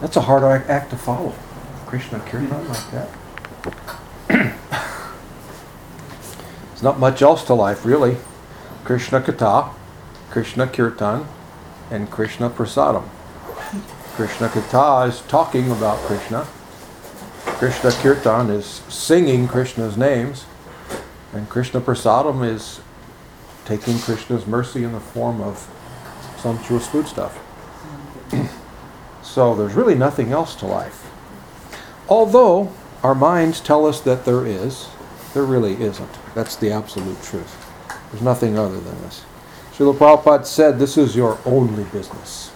That's a hard act to follow. Krishna Kirtan like that. There's not much else to life, really. Krishna Katha, Krishna Kirtan, and Krishna Prasadam. Krishna Katha is talking about Krishna. Krishna Kirtan is singing Krishna's names. And Krishna Prasadam is taking Krishna's mercy in the form of sumptuous food stuff. So there's really nothing else to life. Although our minds tell us that there is, there really isn't. That's the absolute truth. There's nothing other than this. Srila Prabhupada said, This is your only business.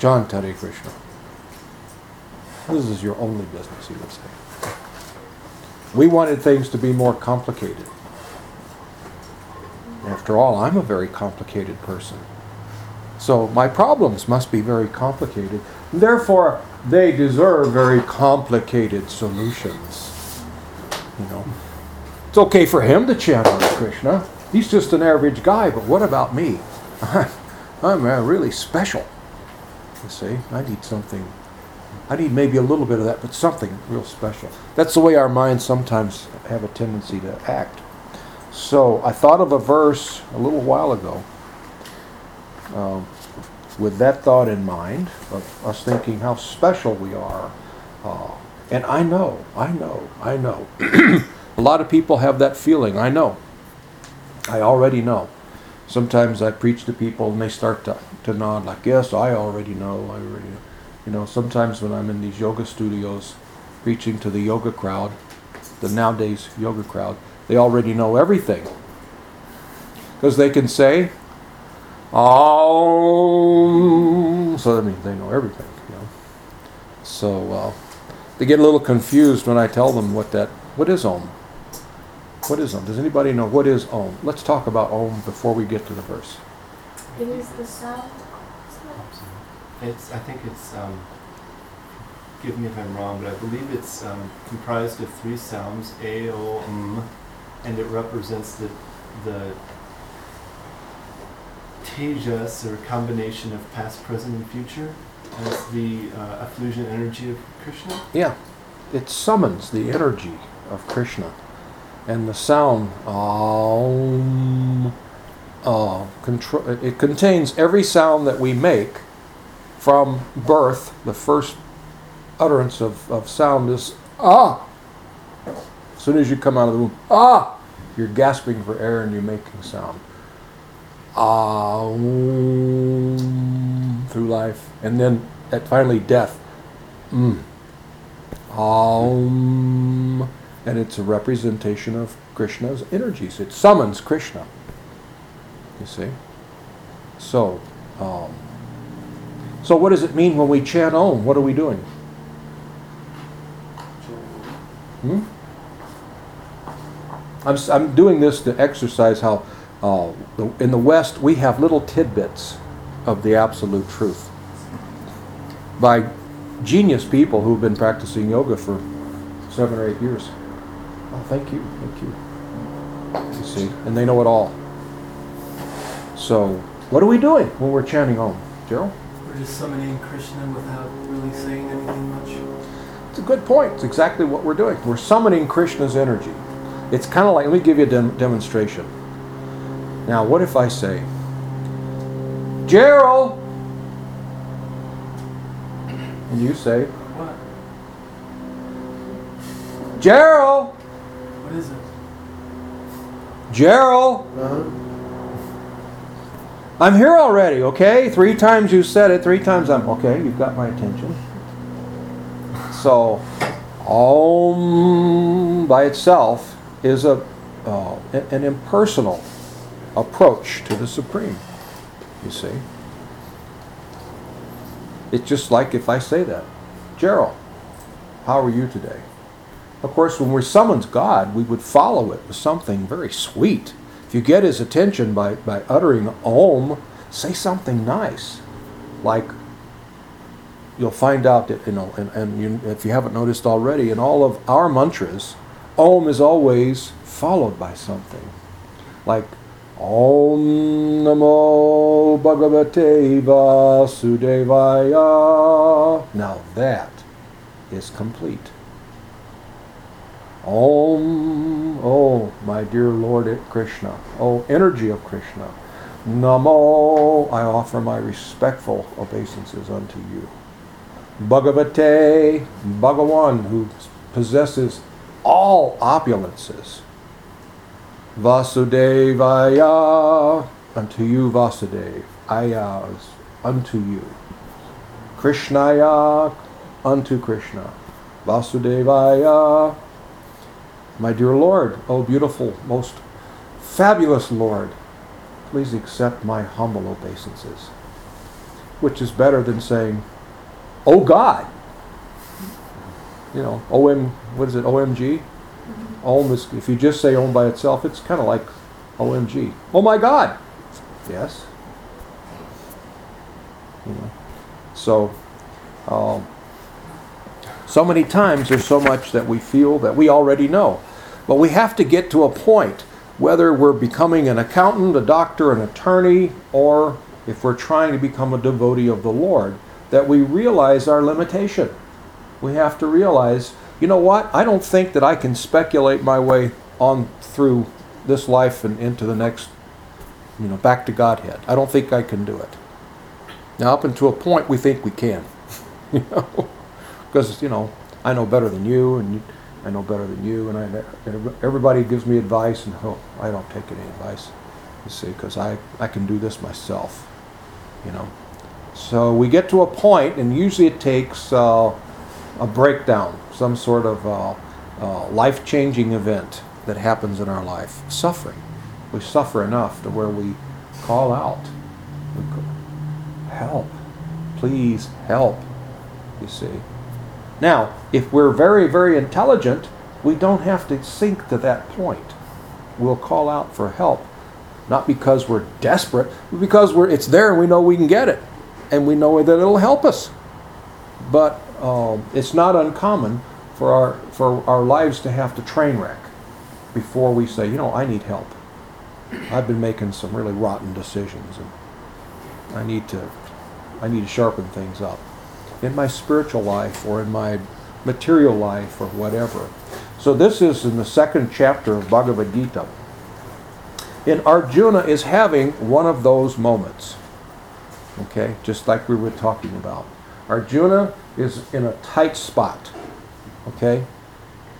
Chant Hare Krishna. This is your only business, he would say. We wanted things to be more complicated. After all, I'm a very complicated person. So my problems must be very complicated. Therefore, they deserve very complicated solutions. You know, it's okay for him to chant on Krishna. He's just an average guy, but what about me? I'm uh, really special. You see, I need something. I need maybe a little bit of that, but something real special. That's the way our minds sometimes have a tendency to act. So I thought of a verse a little while ago um, with that thought in mind of us thinking how special we are. Uh, and I know, I know, I know. a lot of people have that feeling. I know. I already know. Sometimes I preach to people and they start to, to nod like, yes, I already know, I already know. You know, sometimes when I'm in these yoga studios preaching to the yoga crowd, the nowadays yoga crowd, they already know everything. Because they can say, oh, so I mean, they know everything, you know. So uh, they get a little confused when I tell them what that, what is Om? What is Om? Does anybody know what is Om? Let's talk about Om before we get to the verse. It is the sound. It's, I think it's, um, give me if I'm wrong, but I believe it's um, comprised of three sounds, A, O, M, and it represents the, the tejas, or combination of past, present, and future, as the uh, energy of Krishna. Yeah, it summons the energy of Krishna. And the sound, Om, uh, contro- it contains every sound that we make from birth. The first utterance of, of sound is ah. As soon as you come out of the womb, ah, you're gasping for air and you're making sound. Ah, through life. And then at finally death. Mm. And it's a representation of Krishna's energies. It summons Krishna. You see? So, um, so what does it mean when we chant Om? What are we doing? Hmm? I'm, I'm doing this to exercise how uh, in the West we have little tidbits of the absolute truth by genius people who've been practicing yoga for seven or eight years. Oh, thank you, thank you. You see, and they know it all. So, what are we doing when we're chanting Om, Gerald? We're just summoning Krishna without really saying anything much. It's a good point. It's exactly what we're doing. We're summoning Krishna's energy. It's kind of like, let me give you a dem- demonstration. Now, what if I say, Gerald? And you say, What? Gerald? What is it? Gerald? Huh? I'm here already, okay? Three times you said it, three times I'm okay, you've got my attention. So, Om by itself is a uh, an impersonal approach to the Supreme. You see? It's just like if I say that, Gerald, how are you today? Of course, when we summons God, we would follow it with something very sweet. If you get his attention by, by uttering Om, say something nice. Like, you'll find out that, you know, and, and you, if you haven't noticed already, in all of our mantras, Om is always followed by something. Like, Om Namo Bhagavate Vasudevaya. Now that is complete. Om, oh my dear Lord Krishna, oh energy of Krishna. Namo, I offer my respectful obeisances unto you. Bhagavate, Bhagavan, who possesses all opulences. Vasudevaya, unto you, Vasudev. Ayas, unto you. Krishnaya, unto Krishna. Vasudevaya, my dear Lord, O beautiful, most fabulous Lord, please accept my humble obeisances. Which is better than saying, Oh God. You know, OM, what is it, OMG? Om is, if you just say Om by itself, it's kind of like OMG. Oh my God. Yes. You know, so, um, so many times there's so much that we feel that we already know. But we have to get to a point, whether we're becoming an accountant, a doctor, an attorney, or if we're trying to become a devotee of the Lord, that we realize our limitation. We have to realize, you know what? I don't think that I can speculate my way on through this life and into the next, you know, back to Godhead. I don't think I can do it. Now, up until a point, we think we can, you know, because you know I know better than you, and I know better than you, and I, everybody gives me advice, and oh, I don't take any advice, you see, because I I can do this myself, you know. So we get to a point, and usually it takes uh, a breakdown, some sort of uh, uh, life-changing event that happens in our life, suffering. We suffer enough to where we call out, we call, help, please help. You see. Now, if we're very, very intelligent, we don't have to sink to that point. We'll call out for help, not because we're desperate, but because we're, it's there and we know we can get it, and we know that it'll help us. But um, it's not uncommon for our for our lives to have to train wreck before we say, you know, I need help. I've been making some really rotten decisions, and I need to I need to sharpen things up in my spiritual life or in my material life or whatever. So this is in the second chapter of Bhagavad Gita. And Arjuna is having one of those moments. Okay, just like we were talking about. Arjuna is in a tight spot. Okay?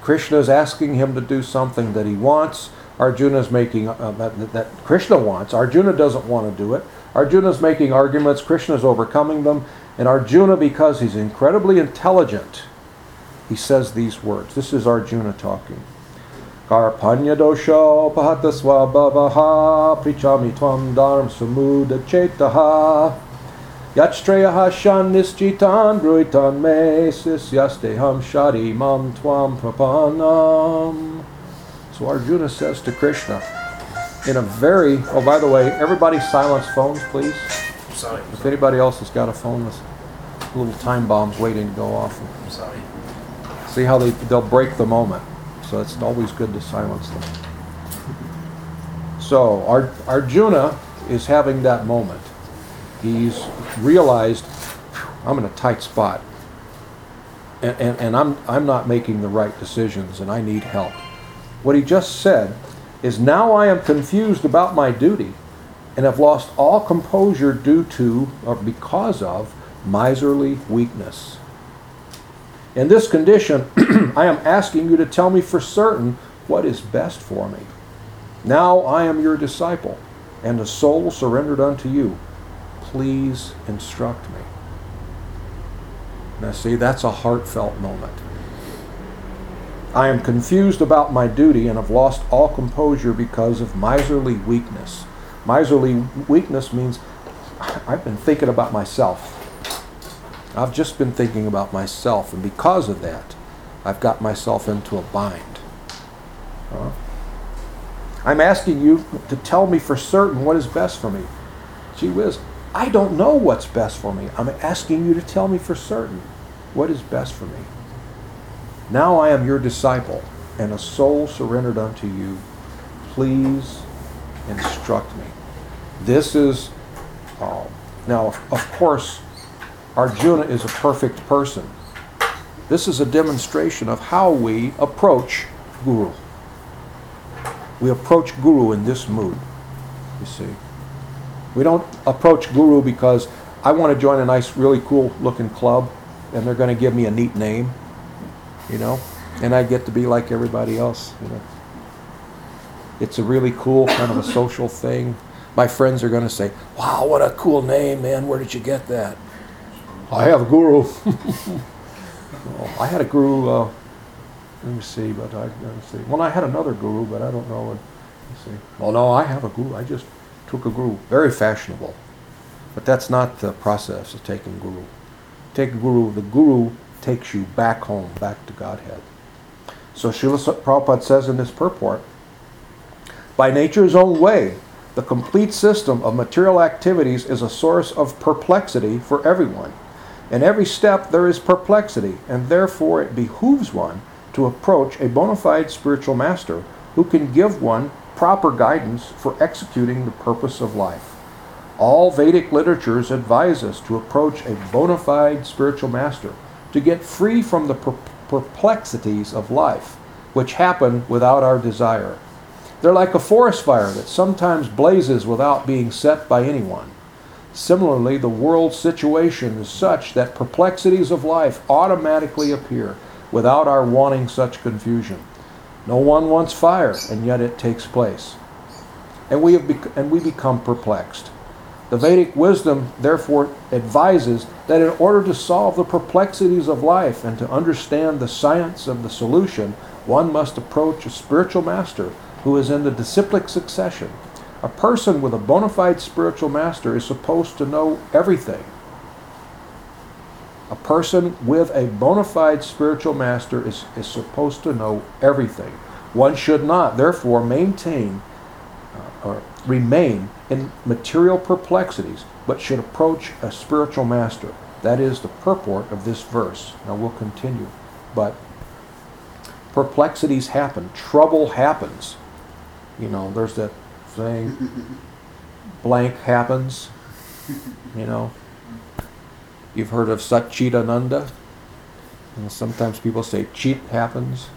Krishna is asking him to do something that he wants. Arjuna is making uh, that, that Krishna wants. Arjuna doesn't want to do it. Arjuna is making arguments. Krishna is overcoming them. And Arjuna, because he's incredibly intelligent, he says these words. This is Arjuna talking. Karpanya dosho pahatasva bhavaha prichami tvam dharm samuda chetaha yatstreyaha shan nisjitan bruitan me sisyasteham shadi mam Twam prapanam. So Arjuna says to Krishna in a very, oh by the way, everybody silence phones please. Sorry. If anybody else has got a phone, this little time bomb's waiting to go off. I'm sorry. See how they they'll break the moment. So it's always good to silence them. So Ar- Arjuna is having that moment. He's realized I'm in a tight spot. And, and, and I'm, I'm not making the right decisions and I need help. What he just said is now I am confused about my duty and have lost all composure due to or because of miserly weakness. In this condition, I am asking you to tell me for certain what is best for me. Now I am your disciple and a soul surrendered unto you. Please instruct me. Now, see, that's a heartfelt moment. I am confused about my duty and have lost all composure because of miserly weakness. Miserly weakness means I've been thinking about myself. I've just been thinking about myself, and because of that, I've got myself into a bind. Huh? I'm asking you to tell me for certain what is best for me. Gee whiz, I don't know what's best for me. I'm asking you to tell me for certain what is best for me. Now I am your disciple and a soul surrendered unto you. Please instruct me. This is, uh, now, of course, Arjuna is a perfect person. This is a demonstration of how we approach Guru. We approach Guru in this mood, you see. We don't approach Guru because I want to join a nice, really cool looking club and they're going to give me a neat name, you know, and I get to be like everybody else, you know. It's a really cool kind of a social thing. My friends are going to say, wow, what a cool name, man. Where did you get that? I have a guru. well, I had a guru, uh, let me see, but I, let me see. Well, I had another guru, but I don't know. Let me see. Well, no, I have a guru. I just took a guru. Very fashionable. But that's not the process of taking guru. Take guru, the guru takes you back home, back to Godhead. So Srila Prabhupada says in this purport, by nature's own way, the complete system of material activities is a source of perplexity for everyone. In every step there is perplexity, and therefore it behooves one to approach a bona fide spiritual master who can give one proper guidance for executing the purpose of life. All Vedic literatures advise us to approach a bona fide spiritual master to get free from the per- perplexities of life, which happen without our desire. They're like a forest fire that sometimes blazes without being set by anyone. Similarly, the world's situation is such that perplexities of life automatically appear without our wanting such confusion. No one wants fire, and yet it takes place. And we, have bec- and we become perplexed. The Vedic wisdom therefore advises that in order to solve the perplexities of life and to understand the science of the solution, one must approach a spiritual master who is in the disciplic succession. A person with a bona fide spiritual master is supposed to know everything. A person with a bona fide spiritual master is, is supposed to know everything. One should not, therefore, maintain uh, or remain in material perplexities, but should approach a spiritual master. That is the purport of this verse. Now we'll continue. But perplexities happen, trouble happens. You know, there's that saying, blank happens. You know, you've heard of Satchitananda. And sometimes people say cheat happens,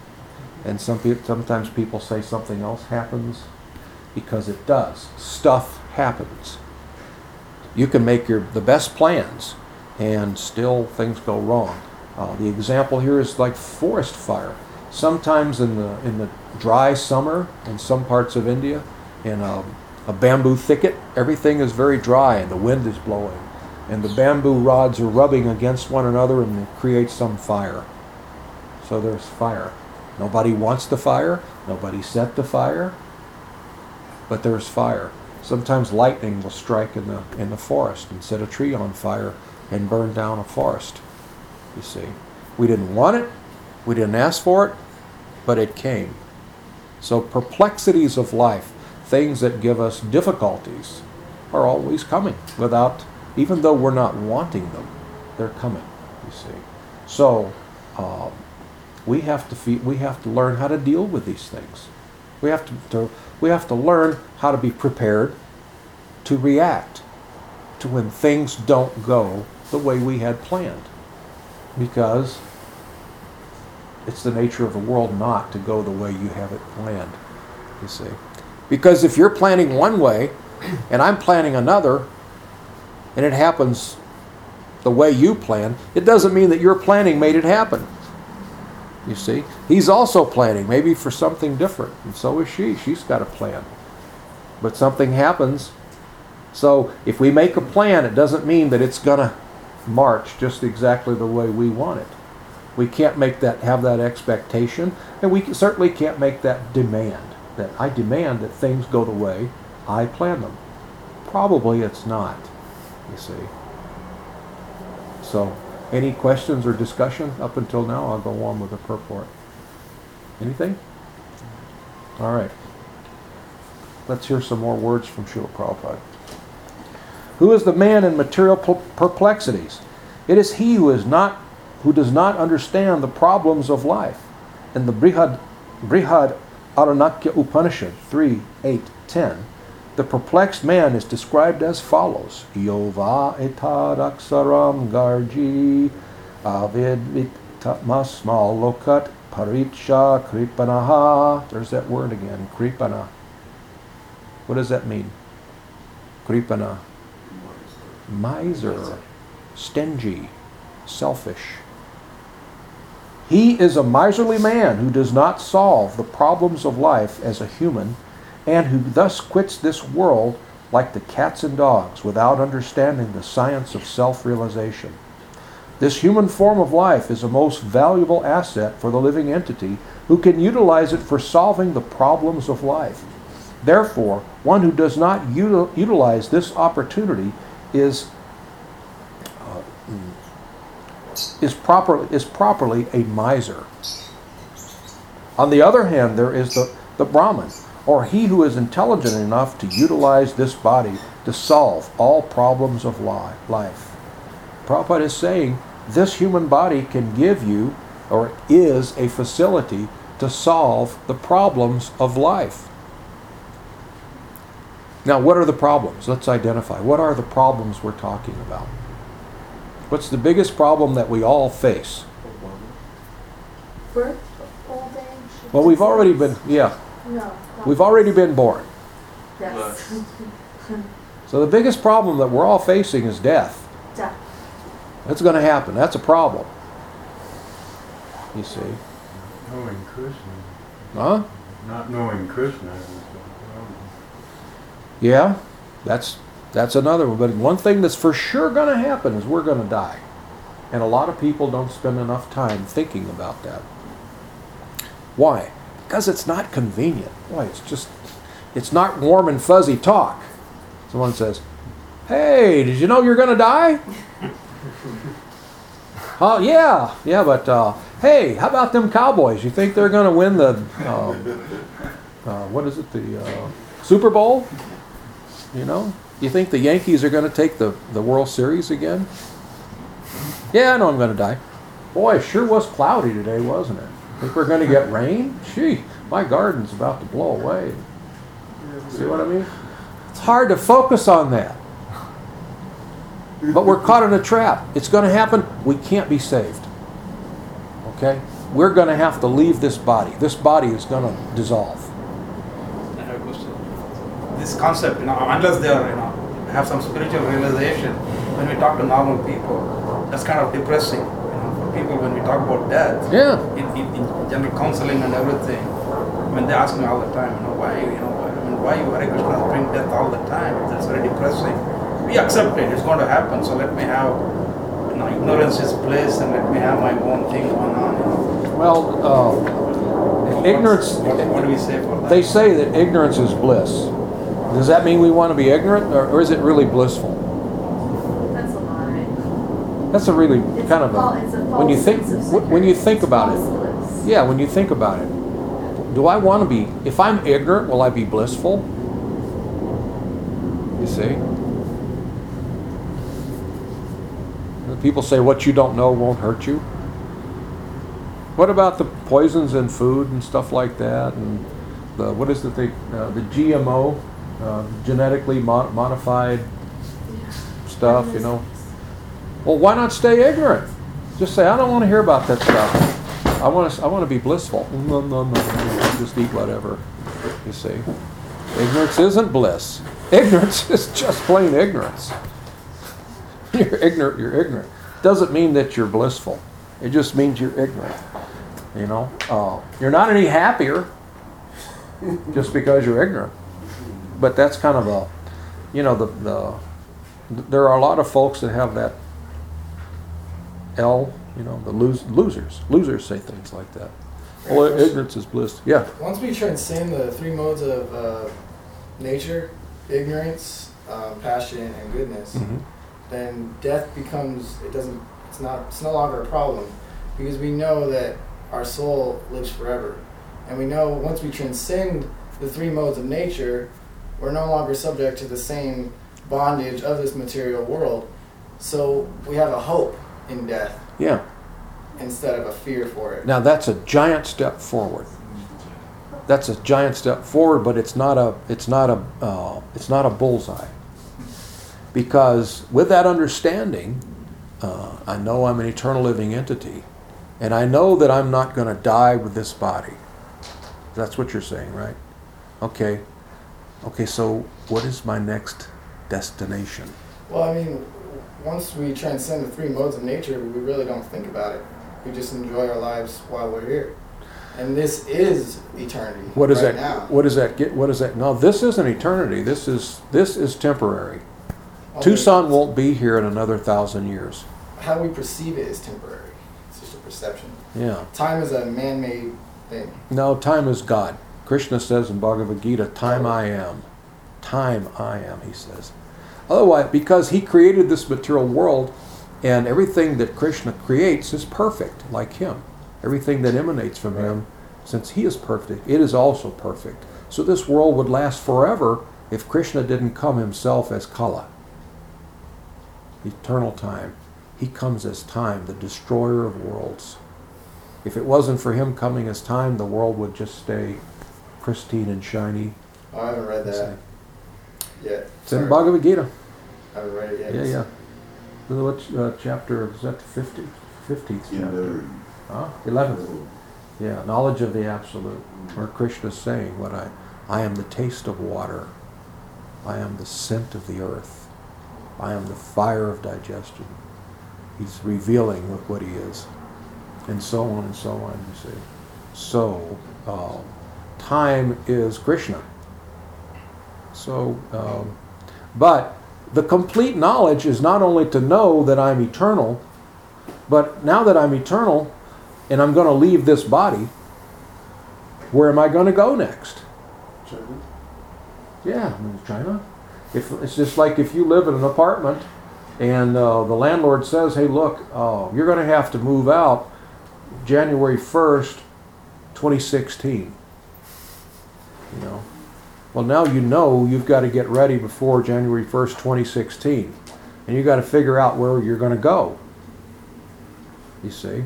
and some pe- sometimes people say something else happens because it does. Stuff happens. You can make your the best plans, and still things go wrong. Uh, the example here is like forest fire. Sometimes in the in the dry summer in some parts of India, in a, a bamboo thicket, everything is very dry and the wind is blowing, and the bamboo rods are rubbing against one another and it creates some fire. So there's fire. Nobody wants the fire. Nobody set the fire but there's fire. Sometimes lightning will strike in the in the forest and set a tree on fire and burn down a forest. You see, we didn't want it, we didn't ask for it, but it came. So perplexities of life, things that give us difficulties, are always coming without, even though we're not wanting them, they're coming. You see, so um, we have to fe- we have to learn how to deal with these things. We have to, to we have to learn how to be prepared to react to when things don't go the way we had planned. Because it's the nature of the world not to go the way you have it planned, you see. Because if you're planning one way and I'm planning another, and it happens the way you plan, it doesn't mean that your planning made it happen. You see? He's also planning, maybe for something different, and so is she. She's got a plan. But something happens. So if we make a plan, it doesn't mean that it's going to march just exactly the way we want it. We can't make that have that expectation, and we certainly can't make that demand that I demand that things go the way I plan them. Probably it's not. You see. So any questions or discussion up until now? I'll go on with the purport. Anything? All right. Let's hear some more words from Srila Prabhupada. Who is the man in material perplexities? It is he who is not who does not understand the problems of life. In the Brihad, Brihad Aranyaka Upanishad 3, 8, 10, The perplexed man is described as follows: Yova etad aksaram garji avid mas lokat paricha kripanaha. There's that word again, kripana. What does that mean? Kripana. Miser, stingy, selfish. He is a miserly man who does not solve the problems of life as a human and who thus quits this world like the cats and dogs without understanding the science of self realization. This human form of life is a most valuable asset for the living entity who can utilize it for solving the problems of life. Therefore, one who does not util- utilize this opportunity is uh, is properly is properly a miser. On the other hand, there is the, the Brahman, or he who is intelligent enough to utilize this body to solve all problems of li- life. Prabhupada is saying this human body can give you, or is a facility to solve the problems of life. Now, what are the problems? Let's identify. What are the problems we're talking about? What's the biggest problem that we all face? Birth, old age. Well, we've already been, yeah, No. We've already been born. Yes. So the biggest problem that we're all facing is death. Death. That's going to happen. That's a problem. You see? Knowing Krishna, Huh? not knowing Krishna is the problem. Yeah, that's that's another one. But one thing that's for sure going to happen is we're going to die, and a lot of people don't spend enough time thinking about that. Why? Because it's not convenient. Boy, It's just it's not warm and fuzzy talk. Someone says, "Hey, did you know you're going to die?" Oh yeah, yeah, but uh, hey, how about them Cowboys? You think they're going to win the uh, uh, what is it, the uh, Super Bowl? You know, you think the Yankees are going to take the the World Series again? Yeah, I know I'm going to die. Boy, sure was cloudy today, wasn't it? Think we're going to get rain? Gee, my garden's about to blow away. See what I mean? It's hard to focus on that. But we're caught in a trap. It's going to happen. We can't be saved. Okay? We're going to have to leave this body. This body is going to dissolve. I have a question. This concept, you know, unless they are, you know, have some spiritual realization, when we talk to normal people, that's kind of depressing. You know, for people when we talk about death, Yeah. in, in, in general counseling and everything, I mean, they ask me all the time, you know, why, you know, why, I mean, why you Hare Krishna bring death all the time? That's very depressing. We accept it; it's going to happen. So let me have, you know, ignorance is bliss, and let me have my own thing going on. You know. Well, uh, What's- ignorance. What, what do we say for that? They say that ignorance is bliss. Does that mean we want to be ignorant, or, or is it really blissful? That's a lie. That's a really It's kind a of fal- a it's a when you think sense of wh- when you think about it. Yeah, when you think about it, do I want to be? If I'm ignorant, will I be blissful? You see. People say what you don't know won't hurt you. What about the poisons in food and stuff like that, and the what is it? The uh, the GMO, uh, genetically mo- modified stuff. You know. Well, why not stay ignorant? Just say, I don't want to hear about that stuff. I want to, I want to be blissful. No, no, no, no. Just eat whatever. You see, ignorance isn't bliss. Ignorance is just plain ignorance. You're ignorant. You're ignorant. Doesn't mean that you're blissful. It just means you're ignorant. You know, uh, you're not any happier just because you're ignorant. But that's kind of a, you know, the the there are a lot of folks that have that L, you know, the lose, losers. Losers say things like that. Well, ignorance is bliss. Yeah. Once we transcend the three modes of uh, nature, ignorance, um, passion, and goodness, Mm-hmm. then death becomes it doesn't it's not it's no longer a problem because we know that our soul lives forever, and we know once we transcend the three modes of nature, we're no longer subject to the same bondage of this material world. So we have a hope in death Yeah. instead of a fear for it. Now that's a giant step forward. that's a giant step forward, but it's not a, it's not a, uh, it's not a bullseye. Because with that understanding, uh, I know I'm an eternal living entity, and I know that I'm not going to die with this body. That's what you're saying, right? Okay. Okay, so what is my next destination? Well, I mean, once we transcend the three modes of nature, we really don't think about it. We just enjoy our lives while we're here. And this is eternity. What does right that? now. What does that get? What does that? No, this isn't eternity. This is this is temporary. Okay, Tucson won't be here in another thousand years. How we perceive it is temporary. It's just a perception. Yeah. Time is a man-made thing. No, time is God. Krishna says in Bhagavad Gita, "Time oh. I am, time I am." He says. Otherwise, because he created this material world, and everything that Krishna creates is perfect, like him. Everything that emanates from him, since he is perfect, it is also perfect. So this world would last forever if Krishna didn't come himself as Kala. Eternal time. He comes as time, the destroyer of worlds. If it wasn't for him coming as time, the world would just stay pristine and shiny. Oh, I haven't read that yet. It's in Bhagavad Gita. I haven't read it yet. Yeah, yeah. What uh, chapter is that? The 50, 15th chapter. Huh? 11th. Yeah, knowledge of the absolute. Where Krishna's saying, "What I, I am the taste of water. I am the scent of the earth. I am the fire of digestion." He's revealing look what he is, and so on and so on. You see. So, uh, time is Krishna. So, um, but the complete knowledge is not only to know that I'm eternal, but now that I'm eternal and I'm going to leave this body, where am I going to go next? China. Yeah, I mean, China. If it's just like if you live in an apartment and uh, the landlord says, "Hey, look, uh, you're going to have to move out January 1st, 2016." You know, well, now you know you've got to get ready before January 1st, 2016. And you've got to figure out where you're going to go. You see?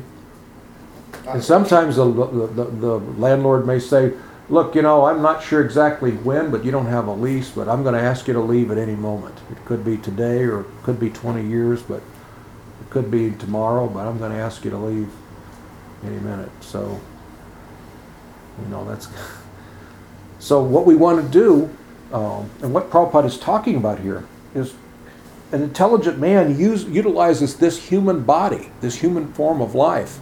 And sometimes the, the, the, landlord may say, Look, you know, I'm not sure exactly when, but you don't have a lease, but I'm going to ask you to leave at any moment. It could be today or it could be 20 years, but it could be tomorrow, but I'm going to ask you to leave any minute. So, you know, that's. So what we want to do, um, and what Prabhupada is talking about here, is an intelligent man use, utilizes this human body, this human form of life,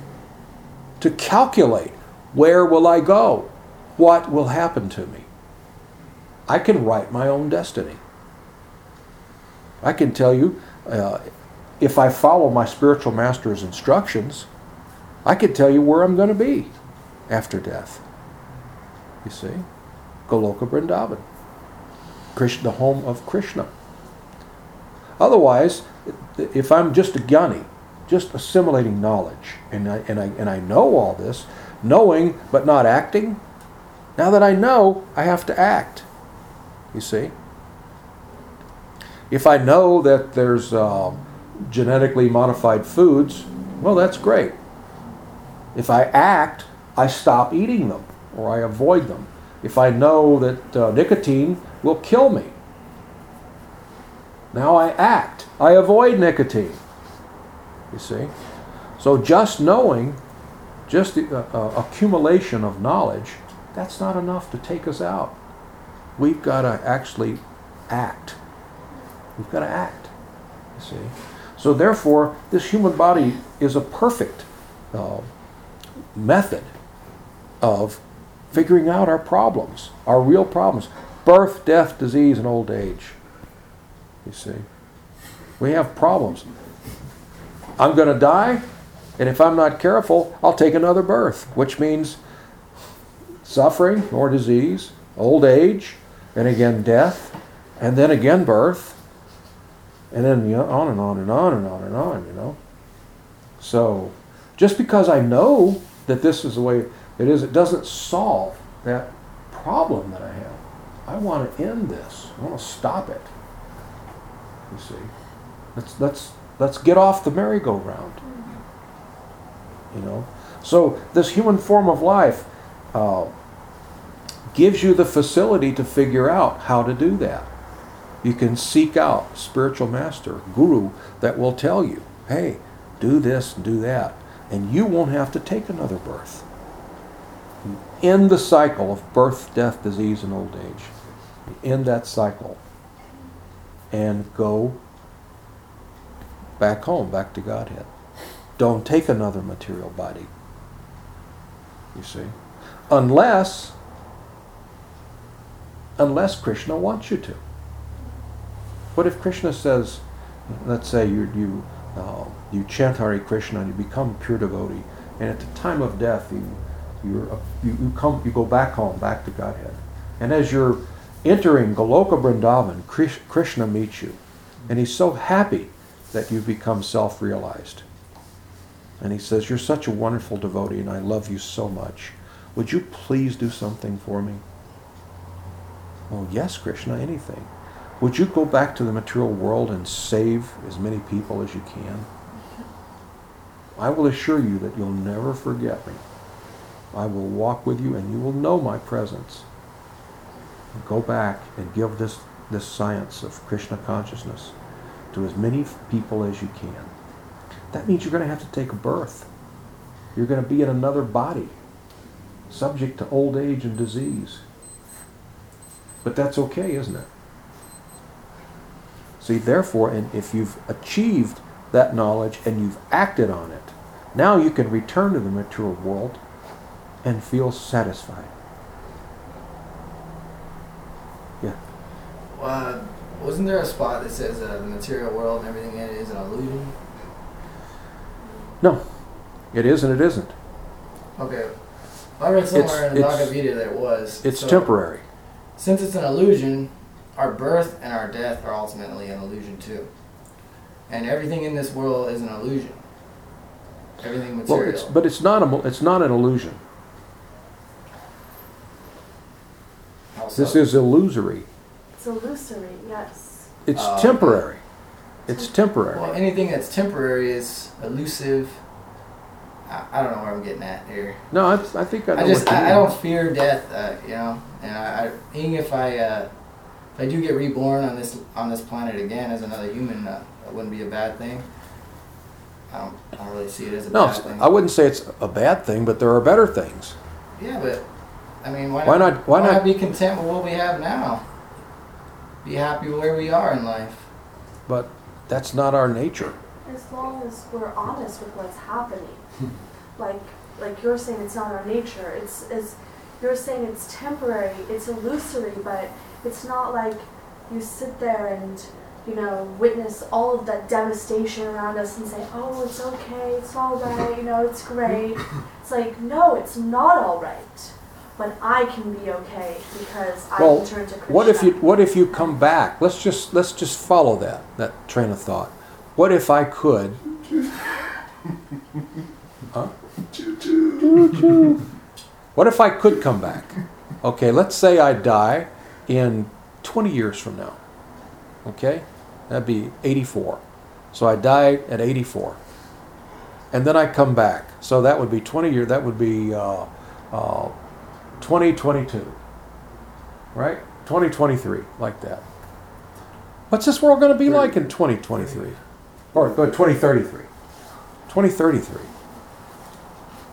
to calculate where will I go, what will happen to me. I can write my own destiny. I can tell you, uh, if I follow my spiritual master's instructions, I can tell you where I'm going to be after death. You see? Goloka Vrindavan, the home of Krishna. Otherwise, if I'm just a gyani, just assimilating knowledge, and I, and, I, and I know all this, knowing but not acting, now that I know, I have to act. You see? If I know that there's uh, genetically modified foods, well, that's great. If I act, I stop eating them or I avoid them if I know that uh, nicotine will kill me. Now I act. I avoid nicotine. You see? So just knowing, just the uh, uh, accumulation of knowledge, that's not enough to take us out. We've got to actually act. We've got to act. You see? So therefore, this human body is a perfect uh, method of figuring out our problems, our real problems birth, death, disease, and old age. You see, we have problems. I'm going to die, and if I'm not careful, I'll take another birth, which means suffering or disease, old age, and again death, and then again birth, and then on and on and on and on and on, you know. So, just because I know that this is the way it is, it doesn't solve that problem that I have. I want to end this. I want to stop it. You see, let's let's let's get off the merry-go-round. You know, so this human form of life, uh, gives you the facility to figure out how to do that. You can seek out spiritual master, guru that will tell you, hey, do this do that. And you won't have to take another birth. End the cycle of birth, death, disease, and old age. End that cycle. And go back home, back to Godhead. Don't take another material body. You see? Unless unless Krishna wants you to. What if Krishna says, let's say you you uh, you chant Hare Krishna and you become a pure devotee, and at the time of death you you're, you, you come you go back home, back to Godhead, and as you're entering Goloka Vrindavan, Krishna meets you, and he's so happy that you've become self-realized, and he says, "You're such a wonderful devotee, and I love you so much. Would you please do something for me?" Oh yes, Krishna, anything. Would you go back to the material world and save as many people as you can? I will assure you that you'll never forget me. I will walk with you and you will know my presence. Go back and give this, this science of Krishna consciousness to as many people as you can. That means you're going to have to take a birth. You're going to be in another body, subject to old age and disease. But that's okay, isn't it? See, therefore, and if you've achieved that knowledge and you've acted on it, now you can return to the material world and feel satisfied. Yeah. Uh, wasn't there a spot that says uh, the material world and everything in it is an illusion? No, it is and it isn't. Okay. I read somewhere in the Bhagavad Gita that it was. It's So, temporary. Since it's an illusion, our birth and our death are ultimately an illusion too. And everything in this world is an illusion. Everything Well, material. it's, but it's not a, it's not an illusion. How so? This is illusory. It's illusory, yes. It's okay. temporary. It's temporary. Well, anything that's temporary is elusive. I, I don't know where I'm getting at here. No, I, I think I know I just what you I, I don't fear death, uh, you know, and I, I even if I uh, if I do get reborn on this on this planet again as another human, uh, that wouldn't be a bad thing. I don't, I don't really see it as a No, bad it's- thing. I wouldn't say it's a bad thing, but there are better things. yeah, but I mean, why, Why not- why not- be content with what we have now? Be happy where we are in life. But that's not our nature. As long as we're honest with what's happening. like like you're saying it's not our nature. It's as you're saying it's temporary, it's illusory, but it's not like you sit there and you know, witness all of that devastation around us and say, "Oh, it's okay, it's all right, you know, it's great." It's like, no, it's not all right, but I can be okay because I Well, can turn to Krishna. What if you What if you come back? Let's just let's just follow that that train of thought. What if I could? Huh? What if I could come back? Okay, let's say I die in 20 years from now. Okay, that'd be 84. So I die at 84, and then I come back. So that would be 20 years. That would be uh, uh, 2022 right? 2023, like that. What's this world going to be like in 2023? Or uh, 2033? 2033.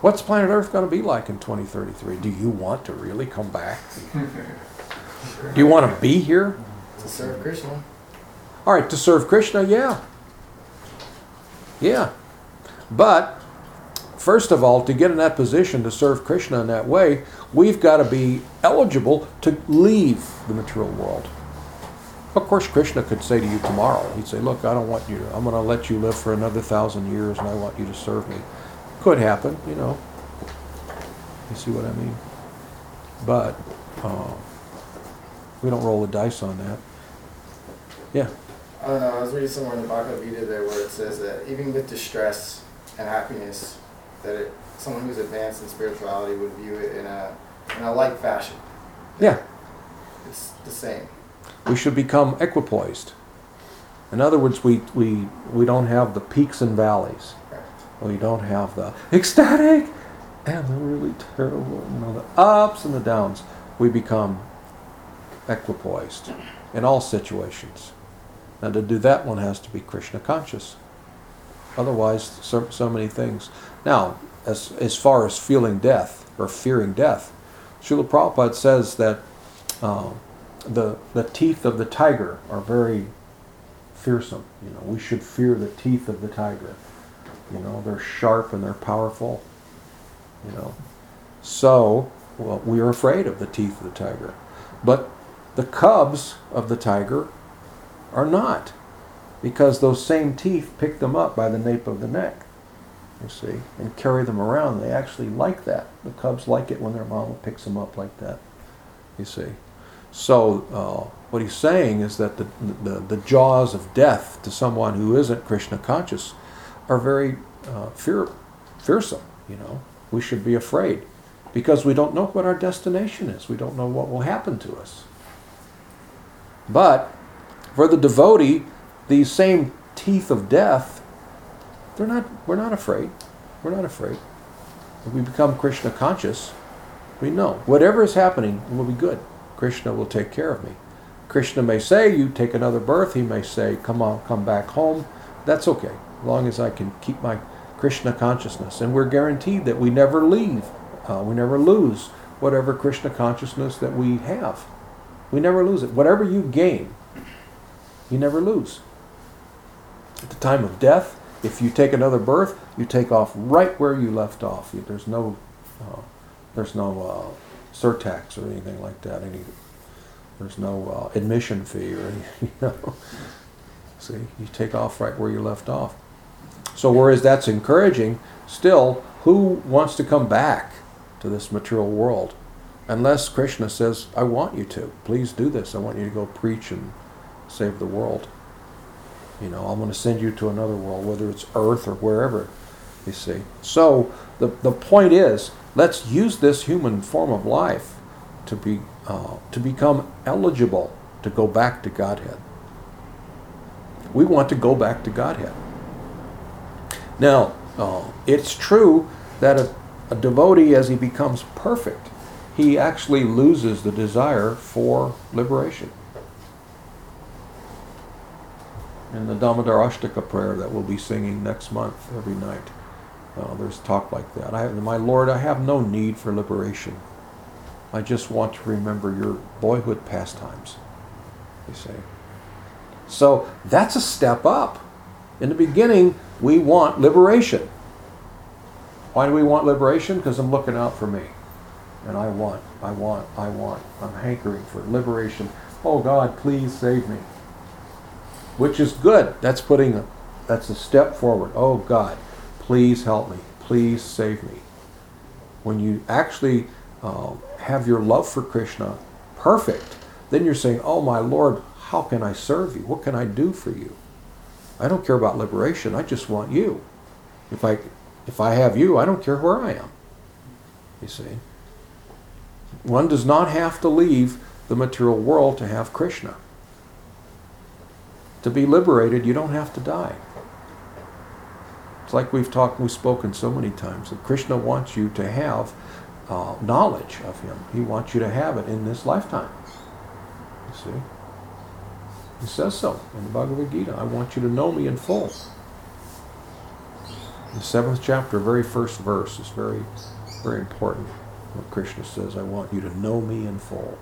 What's planet Earth going to be like in 2033? Do you want to really come back? Do you want to be here? To serve Krishna. All right, to serve Krishna, yeah. Yeah. But, first of all, to get in that position to serve Krishna in that way, we've got to be eligible to leave the material world. Of course, Krishna could say to you tomorrow, he'd say, Look, I don't want you, I'm going to let you live for another thousand years and I want you to serve me. Could happen, you know. You see what I mean? But uh, we don't roll the dice on that. Yeah. I don't know. I was reading somewhere in the Bhagavad Gita there where it says that even with distress and happiness, that it, someone who's advanced in spirituality would view it in a in a like fashion. Yeah. It's the same. we should become equipoised. In other words, we, we, we don't have the peaks and valleys. We don't have the ecstatic and the really terrible, you know, the ups and the downs. we become equipoised in all situations. And to do that, one has to be Krishna conscious. Otherwise, so, so many things. Now, as, as far as feeling death or fearing death, Srila Prabhupada says that uh, the, the teeth of the tiger are very fearsome. You know, we should fear the teeth of the tiger. You know, they're sharp and they're powerful. You know, so well, we are afraid of the teeth of the tiger, but the cubs of the tiger are not, because those same teeth pick them up by the nape of the neck. You see, and carry them around. They actually like that. The cubs like it when their mama picks them up like that. You see. So uh, what he's saying is that the, the, the jaws of death to someone who isn't Krishna conscious are very uh, fear, fearsome. You know, we should be afraid because we don't know what our destination is. We don't know what will happen to us. But for the devotee, these same teeth of death, they're not. We're not afraid. We're not afraid. If we become Krishna conscious, we know whatever is happening will be good. Krishna will take care of me. Krishna may say, "You take another birth." He may say, "Come on, come back home." That's okay, as long as I can keep my Krishna consciousness, and we're guaranteed that we never leave, uh, we never lose whatever Krishna consciousness that we have. We never lose it. Whatever you gain, you never lose. At the time of death, if you take another birth, you take off right where you left off. There's no, uh, there's no uh, surtax or anything like that. Any, there's no uh, admission fee or anything. You know, see, you take off right where you left off. So whereas that's encouraging, still, who wants to come back to this material world? Unless Krishna says, I want you to. Please do this. I want you to go preach and save the world. You know, I'm going to send you to another world, whether it's earth or wherever, you see. So the, the point is, let's use this human form of life to, be, uh, to become eligible to go back to Godhead. We want to go back to Godhead. Now, uh, it's true that a, a devotee, as he becomes perfect, he actually loses the desire for liberation. In the Damodar Ashtaka prayer that we'll be singing next month every night, uh, there's talk like that. I, my Lord, I have no need for liberation. I just want to remember your boyhood pastimes. You see. So that's a step up. In the beginning, we want liberation. Why do we want liberation? Because I'm looking out for me. And I want, I want, I want. I'm hankering for liberation. Oh God, please save me. Which is good. That's putting a, that's a step forward. Oh God, please help me. Please save me. When you actually uh, have your love for Krishna perfect, then you're saying, Oh my Lord, how can I serve you? What can I do for you? I don't care about liberation. I just want you. If I if I have you, I don't care where I am. You see. One does not have to leave the material world to have Krishna. To be liberated, you don't have to die. It's like we've talked, we've spoken so many times that Krishna wants you to have uh, knowledge of Him. He wants you to have it in this lifetime. You see. He says so in the Bhagavad Gita. I want you to know me in full. The seventh chapter, very first verse, is very, very important. What Krishna says, I want you to know me in full.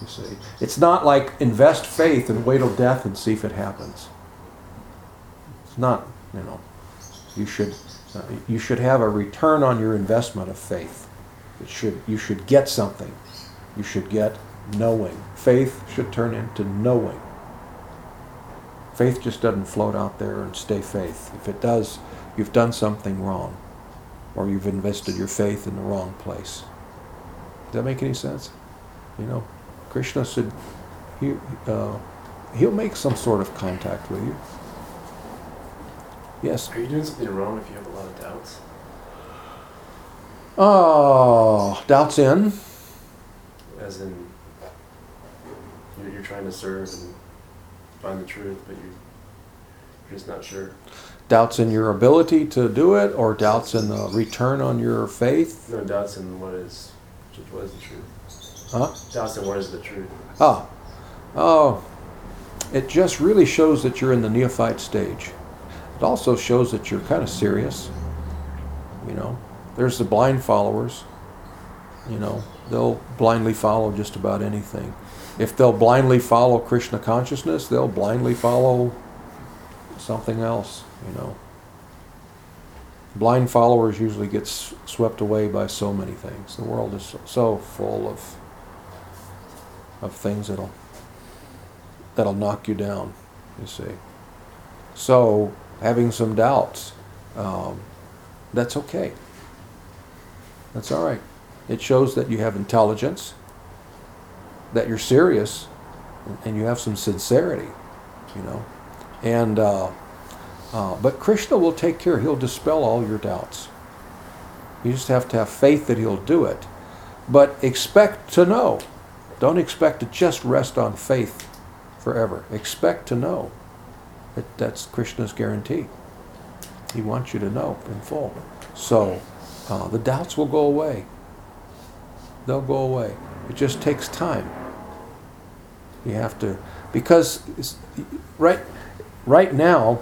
You see, it's not like invest faith and wait till death and see if it happens. It's not, you know. You should, uh, you should have a return on your investment of faith. It should, you should get something. You should get knowing. Faith should turn into knowing. Faith just doesn't float out there and stay faith. If it does, you've done something wrong, or you've invested your faith in the wrong place. Does that make any sense? You know, Krishna said he, uh, he'll make some sort of contact with you. Yes. Are you doing something wrong if you have a lot of doubts? Oh, doubts in. As in, you're, you're trying to serve and find the truth, but you, you're just not sure. Doubts in your ability to do it, or doubts in the return on your faith. No doubts in what is, what is the truth. Huh? And what is the truth? Ah, oh, it just really shows that you're in the neophyte stage. It also shows that you're kind of serious. You know, there's the blind followers. You know, they'll blindly follow just about anything. If they'll blindly follow Krishna consciousness, they'll blindly follow something else. You know, blind followers usually get swept away by so many things. The world is so full of of things that'll that'll knock you down. You see. So having some doubts, um, that's okay. That's all right. It shows that you have intelligence, that you're serious, and you have some sincerity. You know, and uh, uh, but Krishna will take care. He'll dispel all your doubts. You just have to have faith that he'll do it, but expect to know. Don't expect to just rest on faith forever. Expect to know that that's Krishna's guarantee. He wants you to know in full. So uh, the doubts will go away. They'll go away. It just takes time. You have to, because right, right now,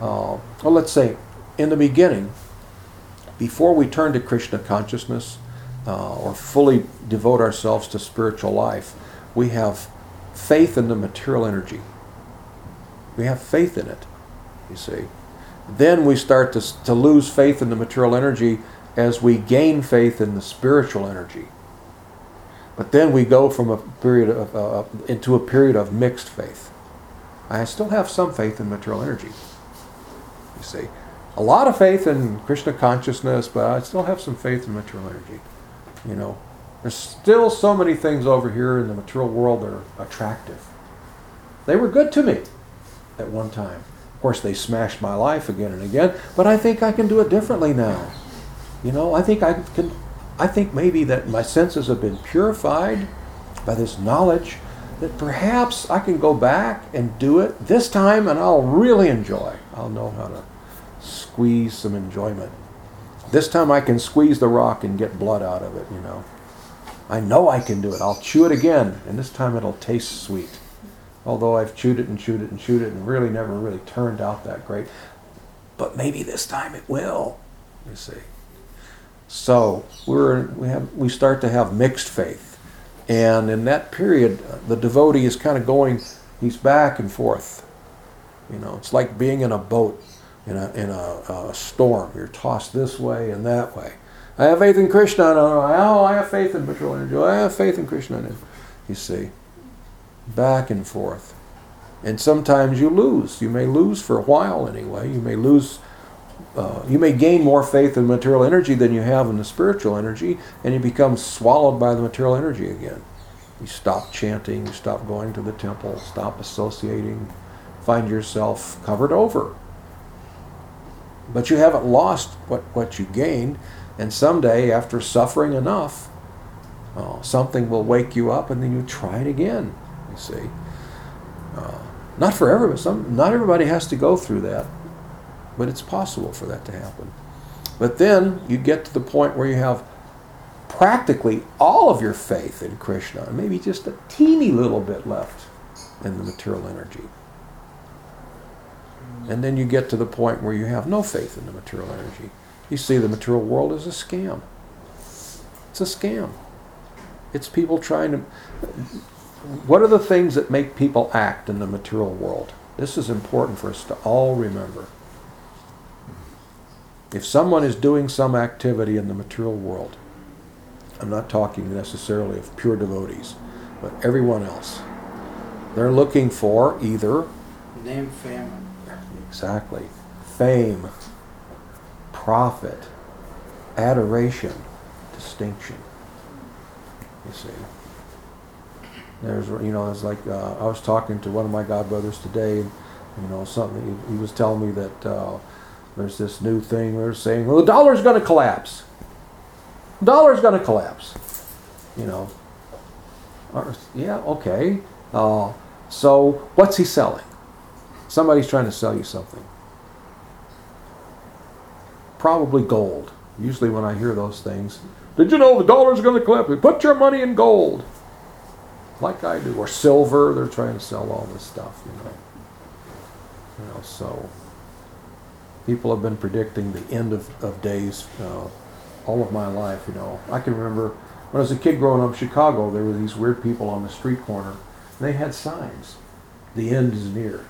uh, well, let's say in the beginning, before we turn to Krishna consciousness uh, or fully devote ourselves to spiritual life, we have faith in the material energy. We have faith in it, you see. Then we start to, to lose faith in the material energy as we gain faith in the spiritual energy. But then we go from a period of, uh, into a period of mixed faith. I still have some faith in material energy. You see, a lot of faith in Krishna consciousness, but I still have some faith in material energy. You know, there's still so many things over here in the material world that are attractive. They were good to me at one time. Of course, they smashed my life again and again, but I think I can do it differently now. You know, I think I can. I think maybe that my senses have been purified by this knowledge that perhaps I can go back and do it this time and I'll really enjoy. I'll know how to squeeze some enjoyment. This time I can squeeze the rock and get blood out of it, you know. I know I can do it. I'll chew it again, and this time it'll taste sweet. Although I've chewed it and chewed it and chewed it and really never really turned out that great. But maybe this time it will, you see. So we're, we, have, we start to have mixed faith. And in that period, the devotee is kind of going, he's back and forth. You know, it's like being in a boat in a, in a, a storm. You're tossed this way and that way. I have faith in Krishna. Oh, I have faith in material energy. I have faith in Krishna. You see, back and forth. And sometimes you lose. You may lose for a while anyway. You may lose. Uh, you may gain more faith in material energy than you have in the spiritual energy, and you become swallowed by the material energy again. You stop chanting. You stop going to the temple. Stop associating. Find yourself covered over. But you haven't lost what, what you gained. And someday, after suffering enough, uh, something will wake you up, and then you try it again. You see, uh, not for everybody. Some, not everybody has to go through that, but it's possible for that to happen. But then you get to the point where you have practically all of your faith in Krishna, and maybe just a teeny little bit left in the material energy. And then you get to the point where you have no faith in the material energy. You see the material world as a scam. It's a scam. It's people trying to. What are the things that make people act in the material world? This is important for us to all remember. If someone is doing some activity in the material world, I'm not talking necessarily of pure devotees, but everyone else, they're looking for either Name, fame. Exactly. Fame, profit, adoration, distinction. You see. There's, you know, it's like uh, I was talking to one of my godbrothers today, and, you know, something, he, he was telling me that uh, there's this new thing, they're saying, well, the dollar's going to collapse. The dollar's going to collapse. You know. Yeah, okay. Uh, so what's he selling? Somebody's trying to sell you something. Probably gold. Usually when I hear those things, did you know the dollar's going to clip? Put your money in gold, like I do, or silver. They're trying to sell all this stuff, you know. You know, so people have been predicting the end of, of days uh, all of my life. You know, I can remember when I was a kid growing up in Chicago, there were these weird people on the street corner, they had signs, "The end is near."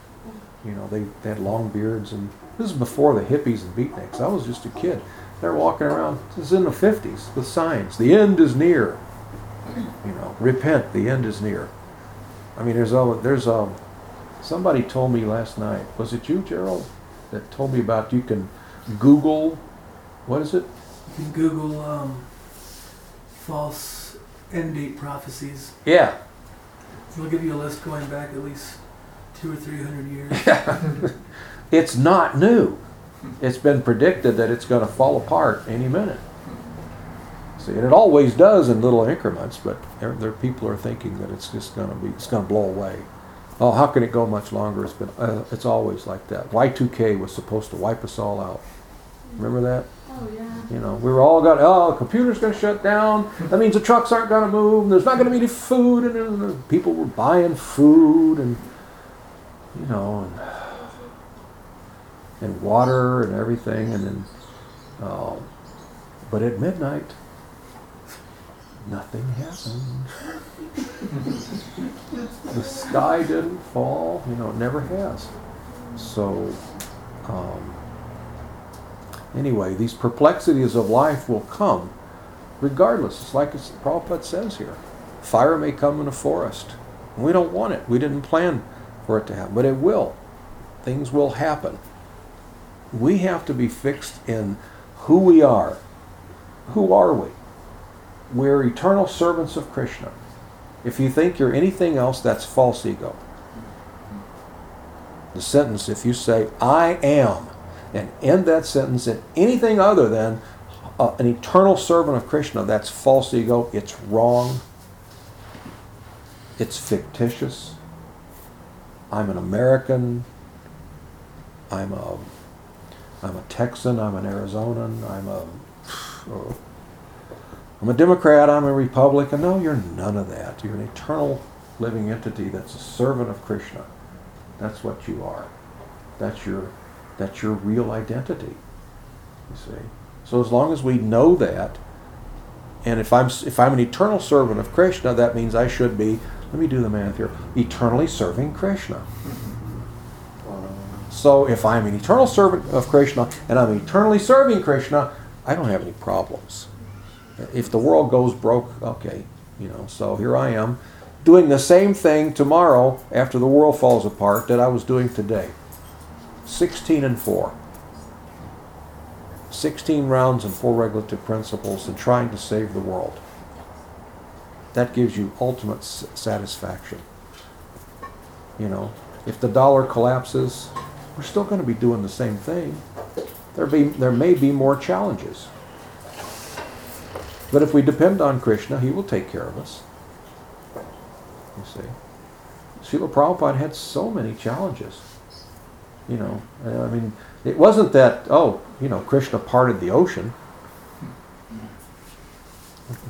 You know, they, they had long beards, and this is before the hippies and beatniks. I was just a kid. They're walking around. This is in the fifties with signs. The end is near. You know, repent. The end is near. I mean, there's a there's a somebody told me last night. Was it you, Gerald, that told me about you can Google. What is it? You can Google um, false end date prophecies. Yeah. It'll give you a list going back at least two or three hundred years. it's not new. It's been predicted that it's going to fall apart any minute. See, and it always does in little increments, but there, there people are thinking that it's just going to be, it's going to blow away. Oh, how can it go much longer? It's been, uh, it's always like that. Y2K was supposed to wipe us all out. Remember that? Oh yeah. You know, we were all got, oh, the computer's going to shut down. That means the trucks aren't going to move. There's not going to be any food. And, and people were buying food and, you know, and, and water and everything. And then, uh, but at midnight, nothing happened. the sky didn't fall. You know, it never has. So, um, anyway, these perplexities of life will come regardless. It's like it's, Prabhupada says here fire may come in a forest. We don't want it. We didn't plan for it to happen, but it will. Things will happen. We have to be fixed in who we are. Who are we? We're eternal servants of Krishna. If you think you're anything else, that's false ego. The sentence, if you say, I am, and end that sentence in anything other than uh, an eternal servant of Krishna, that's false ego. It's wrong. It's fictitious. I'm an American. I'm a, I'm a Texan. I'm an Arizonan. I'm a, I'm a Democrat. I'm a Republican. No, you're none of that. You're an eternal living entity that's a servant of Krishna. That's what you are. That's your that's your real identity. You see. So as long as we know that, and if I'm if I'm an eternal servant of Krishna, that means I should be. Let me do the math here. Eternally serving Krishna. So if I'm an eternal servant of Krishna and I'm eternally serving Krishna, I don't have any problems. If the world goes broke, okay, you know. So here I am, doing the same thing tomorrow after the world falls apart that I was doing today. 16 and 4. 16 rounds and four regulative principles and trying to save the world. That gives you ultimate s- satisfaction. You know, if the dollar collapses, we're still going to be doing the same thing. There, be, there may be more challenges. But if we depend on Krishna, he will take care of us. You see. Srila Prabhupada had so many challenges. You know, I mean, it wasn't that, oh, you know, Krishna parted the ocean.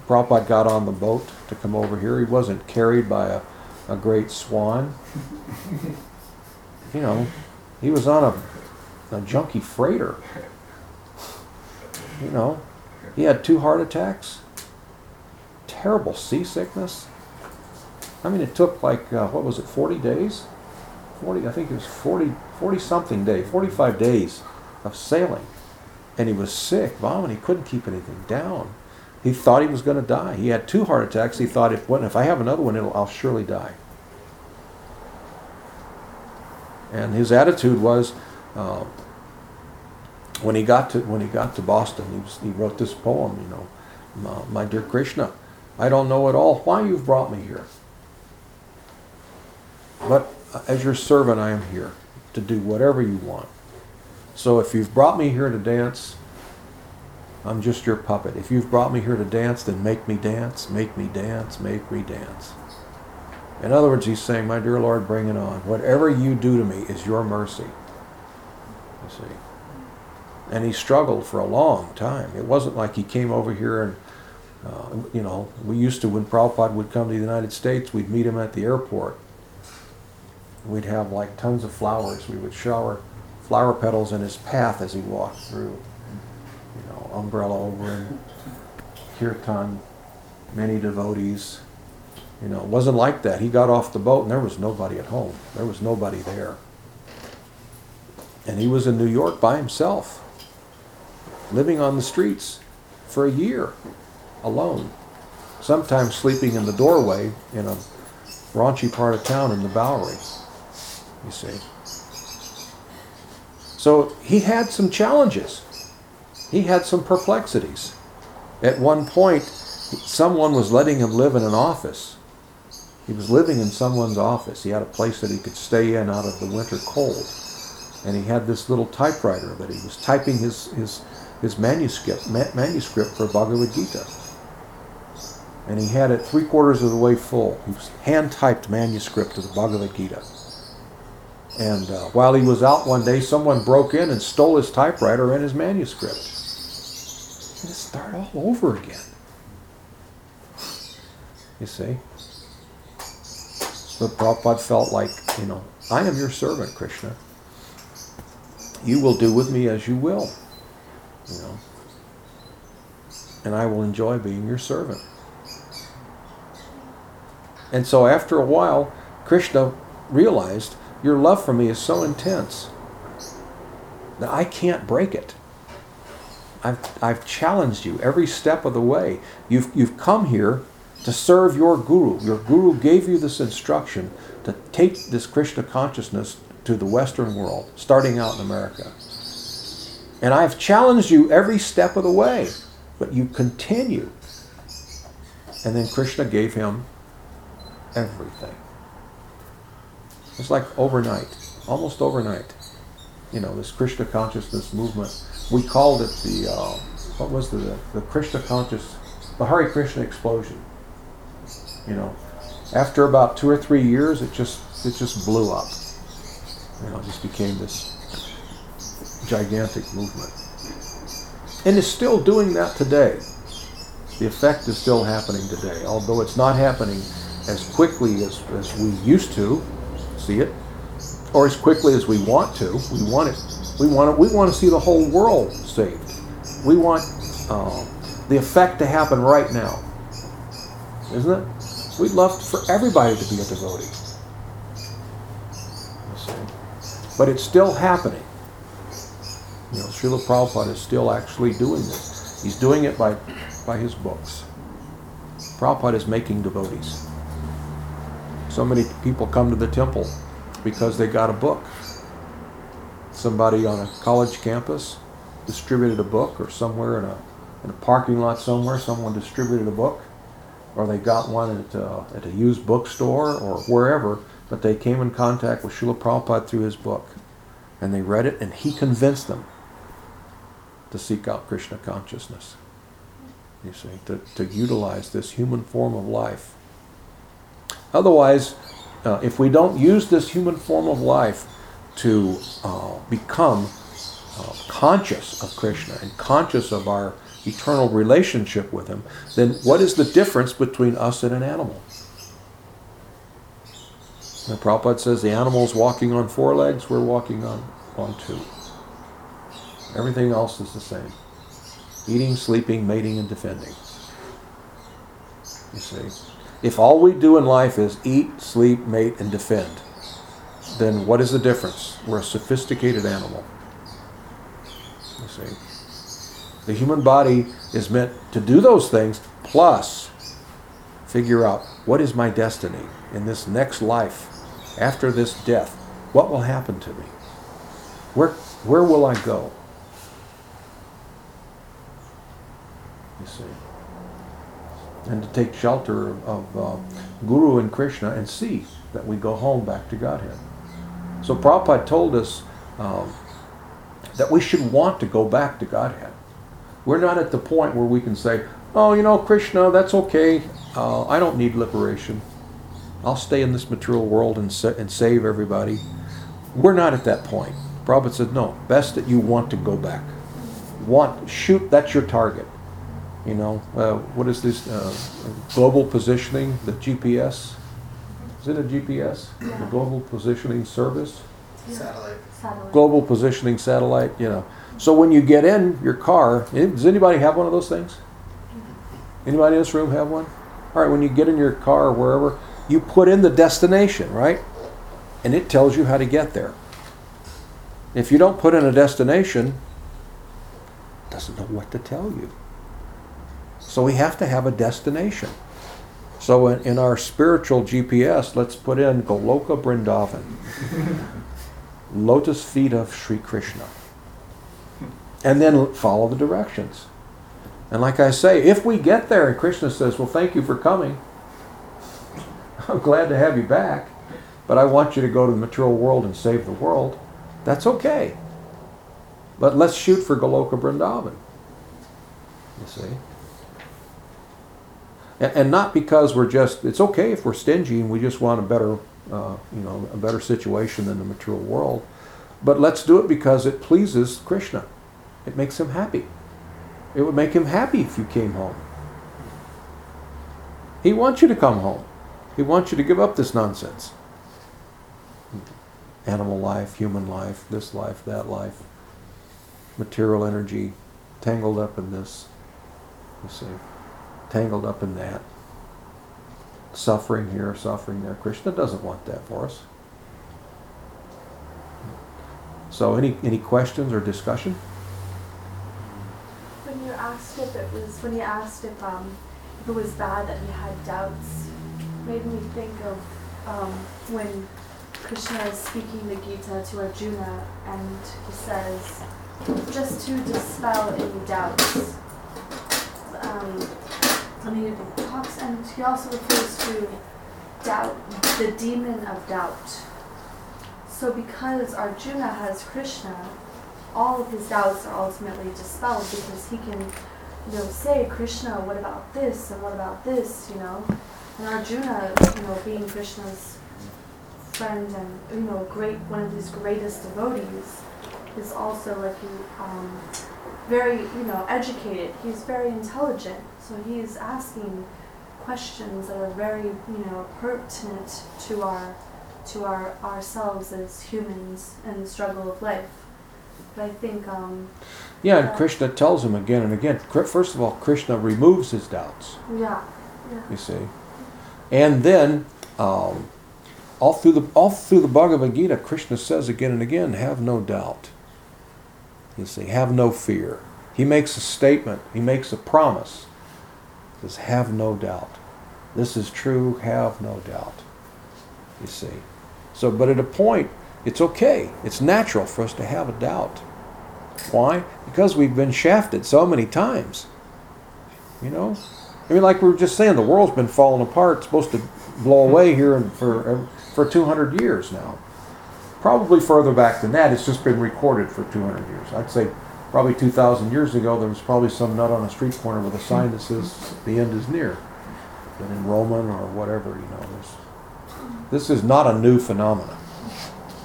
Prabhupada got on the boat to come over here. He wasn't carried by a, a great swan. You know, he was on a, a junky freighter. You know, he had two heart attacks, terrible seasickness. I mean, it took like, uh, what was it, 40 days? 40, I think it was 40, 40 something day, 45 days of sailing. And he was sick, vomiting, he couldn't keep anything down. He thought he was going to die. He had two heart attacks. He thought, if, if I have another one, I'll surely die. And his attitude was, uh, when he got to when he got to Boston, he, was, he wrote this poem. You know, my, my dear Krishna, I don't know at all why you've brought me here, but as your servant, I am here to do whatever you want. So if you've brought me here to dance, I'm just your puppet. If you've brought me here to dance, then make me dance, make me dance, make me dance. In other words, he's saying, My dear Lord, bring it on. Whatever you do to me is your mercy. You see. And he struggled for a long time. It wasn't like he came over here and, uh, you know, we used to, when Prabhupada would come to the United States, we'd meet him at the airport. We'd have like tons of flowers. We would shower flower petals in his path as he walked through. Umbrella over him, kirtan, many devotees. You know, it wasn't like that. He got off the boat and there was nobody at home. There was nobody there. And he was in New York by himself, living on the streets for a year alone. Sometimes sleeping in the doorway in a raunchy part of town in the Bowery. You see. So he had some challenges. He had some perplexities. At one point, someone was letting him live in an office. He was living in someone's office. He had a place that he could stay in out of the winter cold. And he had this little typewriter that he was typing his, his, his manuscript, ma- manuscript for Bhagavad Gita. And he had it three quarters of the way full. He was hand typed manuscript of the Bhagavad Gita. And uh, while he was out one day, someone broke in and stole his typewriter and his manuscript. Started all over again. You see? But Prabhupada felt like, you know, I am your servant, Krishna. You will do with me as you will. You know. And I will enjoy being your servant. And so after a while, Krishna realized your love for me is so intense that I can't break it. I've, I've challenged you every step of the way. You've, you've come here to serve your guru. Your guru gave you this instruction to take this Krishna consciousness to the Western world, starting out in America. And I've challenged you every step of the way, but you continue. And then Krishna gave him everything. It's like overnight, almost overnight. You know, this Krishna consciousness movement. We called it the, uh, what was the, the Krishna conscious, the Hare Krishna explosion. You know, after about two or three years, it just, it just blew up. You know, it just became this gigantic movement. And it's still doing that today. The effect is still happening today, although it's not happening as quickly as, as we used to see it, or as quickly as we want to. We want it. We want it. We want to see the whole world saved. We want uh, the effect to happen right now, isn't it? We'd love for everybody to be a devotee. But it's still happening. You know, Srila Prabhupada is still actually doing this. He's doing it by, by his books. Prabhupada is making devotees. So many people come to the temple because they got a book. Somebody on a college campus distributed a book, or somewhere in a, in a parking lot somewhere, someone distributed a book, or they got one at, uh, at a used bookstore or wherever, but they came in contact with Srila Prabhupada through his book. And they read it, and he convinced them to seek out Krishna consciousness. You see, to, to utilize this human form of life. Otherwise, uh, if we don't use this human form of life to uh, become uh, conscious of Krishna and conscious of our eternal relationship with Him, then what is the difference between us and an animal? The Prabhupada says the animal's walking on four legs, we're walking on, on two. Everything else is the same. Eating, sleeping, mating, and defending. You see? If all we do in life is eat, sleep, mate, and defend, then what is the difference? We're a sophisticated animal. You see? The human body is meant to do those things, plus figure out what is my destiny in this next life, after this death. What will happen to me? Where, where will I go? You see? And to take shelter of uh, Guru and Krishna and see that we go home back to Godhead. So Prabhupada told us um, that we should want to go back to Godhead. We're not at the point where we can say, oh, you know, Krishna, that's okay. Uh, I don't need liberation. I'll stay in this material world and, sa- and save everybody. We're not at that point. Prabhupada said, no, best that you want to go back. want shoot. That's your target. You know, uh, what is this uh, global positioning? The GPS. Is it a GPS? The Yeah. Global Positioning Service. Yeah. Satellite. Satellite. Global Positioning Satellite. You know. So when you get in your car, eh, does anybody have one of those things? Anybody in this room have one? All right, when you get in your car or wherever, you put in the destination, right? And it tells you how to get there. If you don't put in a destination, it doesn't know what to tell you. So we have to have a destination. So in, in our spiritual GPS, let's put in Goloka Brindavan, lotus feet of Sri Krishna, and then follow the directions. And like I say, if we get there and Krishna says, Well, thank you for coming, I'm glad to have you back, but I want you to go to the material world and save the world, that's okay. But let's shoot for Goloka Vrindavan. You see? And, not because we're just, it's okay if we're stingy and we just want a better, uh, you know, a better situation than the material world. But let's do it because it pleases Krishna. It makes him happy. It would make him happy if you came home. He wants you to come home. He wants you to give up this nonsense. Animal life, human life, this life, that life, material energy, tangled up in this. You see, tangled up in that. Suffering here, suffering there. Krishna doesn't want that for us. So, any any questions or discussion? When you asked if it was, when you asked if um, if it was bad that he had doubts, made me think of um, when Krishna is speaking the Gita to Arjuna, and he says, just to dispel any doubts. Um, he talks, and he also refers to doubt, the demon of doubt. So because Arjuna has Krishna, all of his doubts are ultimately dispelled because he can, you know, say, Krishna, what about this and what about this, you know? And Arjuna, you know, being Krishna's friend and, you know, great, one of his greatest devotees, is also like, he, um, very, you know, educated. He's very intelligent. So he is asking questions that are very, you know, pertinent to our, to our ourselves as humans in the struggle of life. But I think, um, Yeah, and Krishna tells him again and again. First of all, Krishna removes his doubts. yeah, yeah. You see, and then um, all through the all through the Bhagavad Gita, Krishna says again and again, "Have no doubt." You see, have no fear. He makes a statement. He makes a promise. He says, "Have no doubt." This is true. Have no doubt. You see, so but at a point, it's okay. It's natural for us to have a doubt. Why? Because we've been shafted so many times. You know, I mean, like we were just saying, the world's been falling apart. It's supposed to blow away here for for 200 years now. Probably further back than that. It's just been recorded for 200 years. I'd say probably 2,000 years ago, there was probably some nut on a street corner with a sign that says the end is near. But in Roman or whatever, you know, this is not a new phenomenon.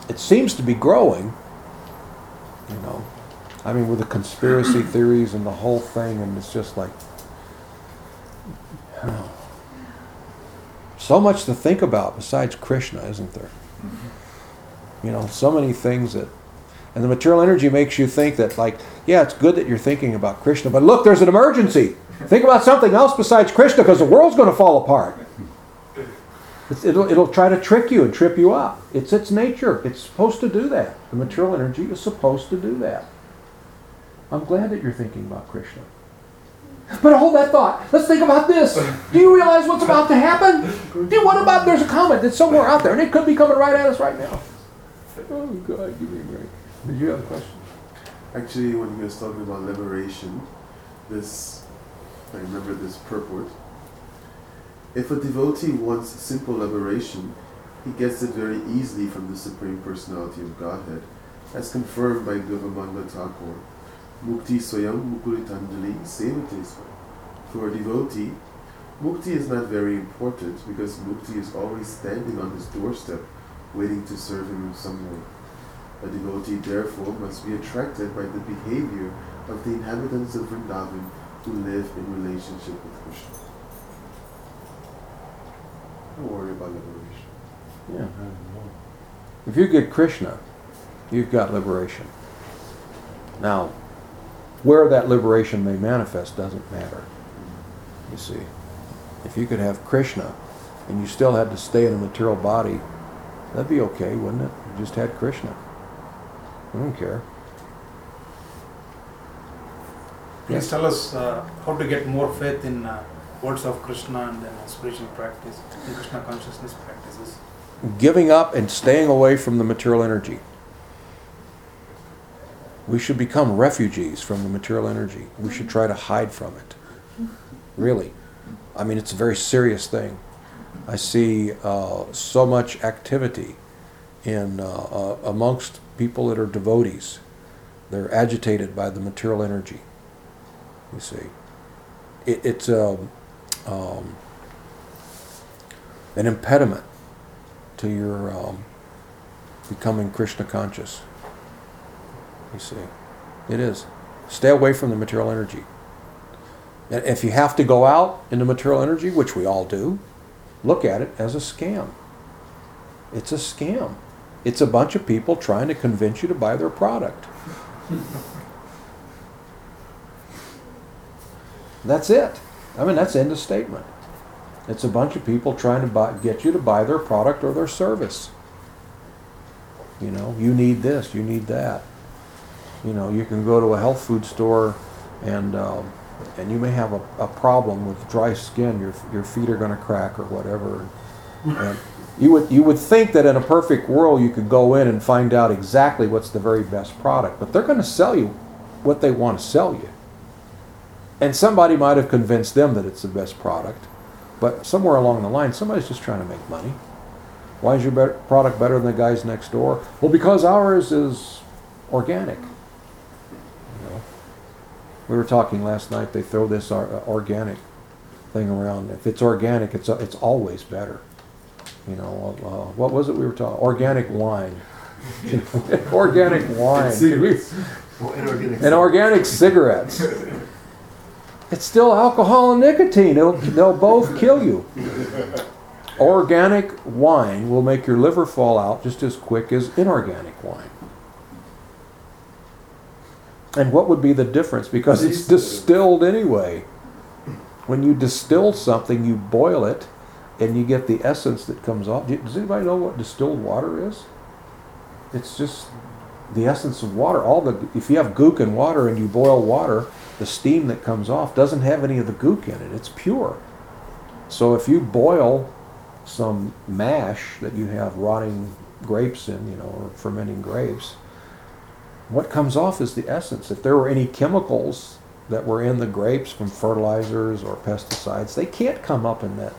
It seems to be growing, you know. I mean, with the conspiracy theories and the whole thing, and it's just like, so much to think about besides Krishna, isn't there? Mm-hmm. You know, so many things that, and the material energy makes you think that, like, yeah, it's good that you're thinking about Krishna, but look, there's an emergency. Think about something else besides Krishna because the world's going to fall apart. It's, it'll, it'll try to trick you and trip you up. It's its nature. It's supposed to do that. The material energy is supposed to do that. I'm glad that you're thinking about Krishna. But hold that thought. Let's think about this. Do you realize what's about to happen? You, what about there's a comet that's somewhere out there and it could be coming right at us right now? Oh God, give me a break. Did you have a question? Actually, when he was talking about liberation, this, I remember this purport. If a devotee wants simple liberation, he gets it very easily from the Supreme Personality of Godhead, as confirmed by Bilvamangala Thakur. Mukti Swayam Mukulitanjali Sevate Swayam. For a devotee, Mukti is not very important because Mukti is always standing on his doorstep, waiting to serve him in some way. A devotee therefore must be attracted by the behavior of the inhabitants of Vrindavan who live in relationship with Krishna. Don't worry about liberation. Yeah. If you get Krishna, you've got liberation. Now, where that liberation may manifest doesn't matter. You see, if you could have Krishna and you still had to stay in a material body, that'd be okay, wouldn't it? You just had Krishna. I don't care. Please tell us uh, how to get more faith in uh, words of Krishna and then spiritual practice, and Krishna consciousness practices. Giving up and staying away from the material energy. We should become refugees from the material energy. We should try to hide from it. Really. I mean, it's a very serious thing. I see uh, so much activity in uh, uh, amongst people that are devotees. They're agitated by the material energy. You see, it, it's um, um, an impediment to your um, becoming Krishna conscious. You see, it is. Stay away from the material energy. If you have to go out into material energy, which we all do, look at it as a scam. It's a scam. It's a bunch of people trying to convince you to buy their product. That's it. I mean, that's end of statement. It's a bunch of people trying to buy, get you to buy their product or their service. You know, you need this, you need that. You know, you can go to a health food store and um, and you may have a, a problem with dry skin. Your your feet are going to crack or whatever. And you would you would think that in a perfect world you could go in and find out exactly what's the very best product, but they're going to sell you what they want to sell you. And somebody might have convinced them that it's the best product, but somewhere along the line, somebody's just trying to make money. Why is your product better than the guy's next door? Well, because ours is organic. We were talking last night. They throw this or- uh, organic thing around. If it's organic, it's uh, it's always better. You know, uh, uh, what was it we were talking? Organic wine. organic wine. Well, inorganic. and organic cigarettes. It's still alcohol and nicotine. It'll, they'll both kill you. Organic wine will make your liver fall out just as quick as inorganic wine. And what would be the difference? Because it's distilled anyway. When you distill something, you boil it and you get the essence that comes off. Does anybody know what distilled water is? It's just the essence of water. All the if you have gook in water and you boil water, the steam that comes off doesn't have any of the gook in it. It's pure. So if you boil some mash that you have rotting grapes in, you know, or fermenting grapes, what comes off is the essence. If there were any chemicals that were in the grapes from fertilizers or pesticides, they can't come up in that.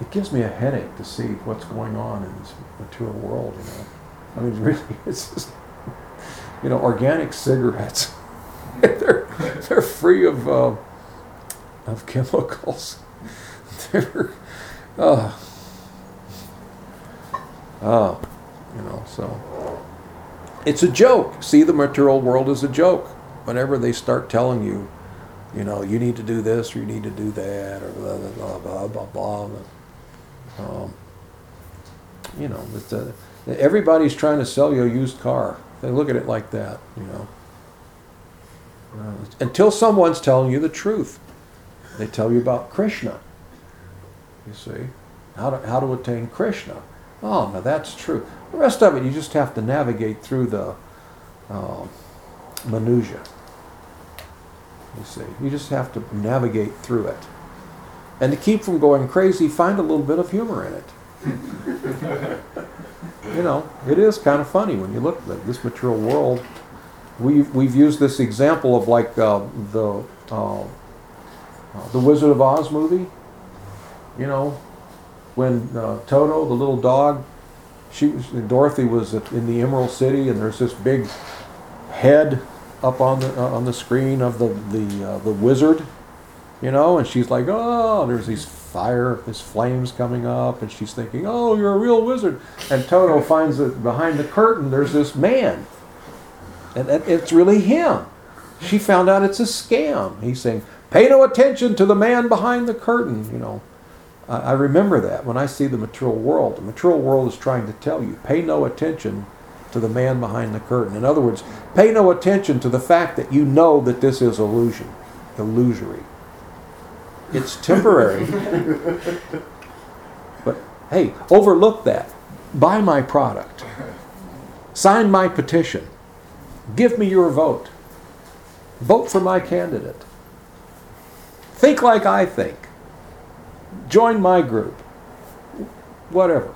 It gives me a headache to see what's going on in this mature world, you know. I mean, really, it's just, you know, organic cigarettes. they're, they're free of, uh, of chemicals. they're, uh, oh, you know, so. It's a joke. See the material world as a joke. Whenever they start telling you, you know, you need to do this or you need to do that or blah, blah, blah, blah, blah, blah. Um, you know, a, everybody's trying to sell you a used car. They look at it like that, you know. Uh, until someone's telling you the truth. They tell you about Krishna. You see, how to, how to attain Krishna. Oh, now that's true. The rest of it, you just have to navigate through the uh, minutia. You see, you just have to navigate through it. And to keep from going crazy, find a little bit of humor in it. you know, it is kind of funny when you look at this material world. We've, we've used this example of like uh, the uh, uh, the Wizard of Oz movie. You know, when uh, Toto, the little dog, she was Dorothy was in the Emerald City, and there's this big head up on the uh, on the screen of the the uh, the wizard, you know, and she's like, oh, there's these fire, there's flames coming up, and she's thinking, oh, you're a real wizard, and Toto finds that behind the curtain there's this man, and, and it's really him. She found out it's a scam. He's saying, pay no attention to the man behind the curtain, you know. I, remember that when I see the material world. The material world is trying to tell you, pay no attention to the man behind the curtain. In other words, pay no attention to the fact that you know that this is illusion, illusory. It's temporary. but hey, overlook that. Buy my product. Sign my petition. Give me your vote. Vote for my candidate. Think like I think. Join my group. Whatever.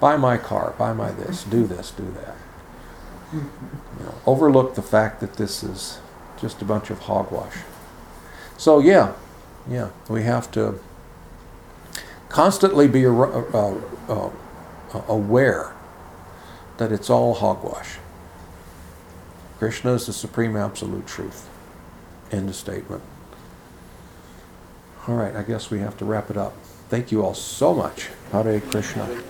Buy my car, buy my this, do this, do that. You know, overlook the fact that this is just a bunch of hogwash. So yeah, yeah, we have to constantly be uh, uh, uh, aware that it's all hogwash. Krishna is the supreme absolute truth. End of statement. All right, I guess we have to wrap it up. Thank you all so much. Hare Krishna.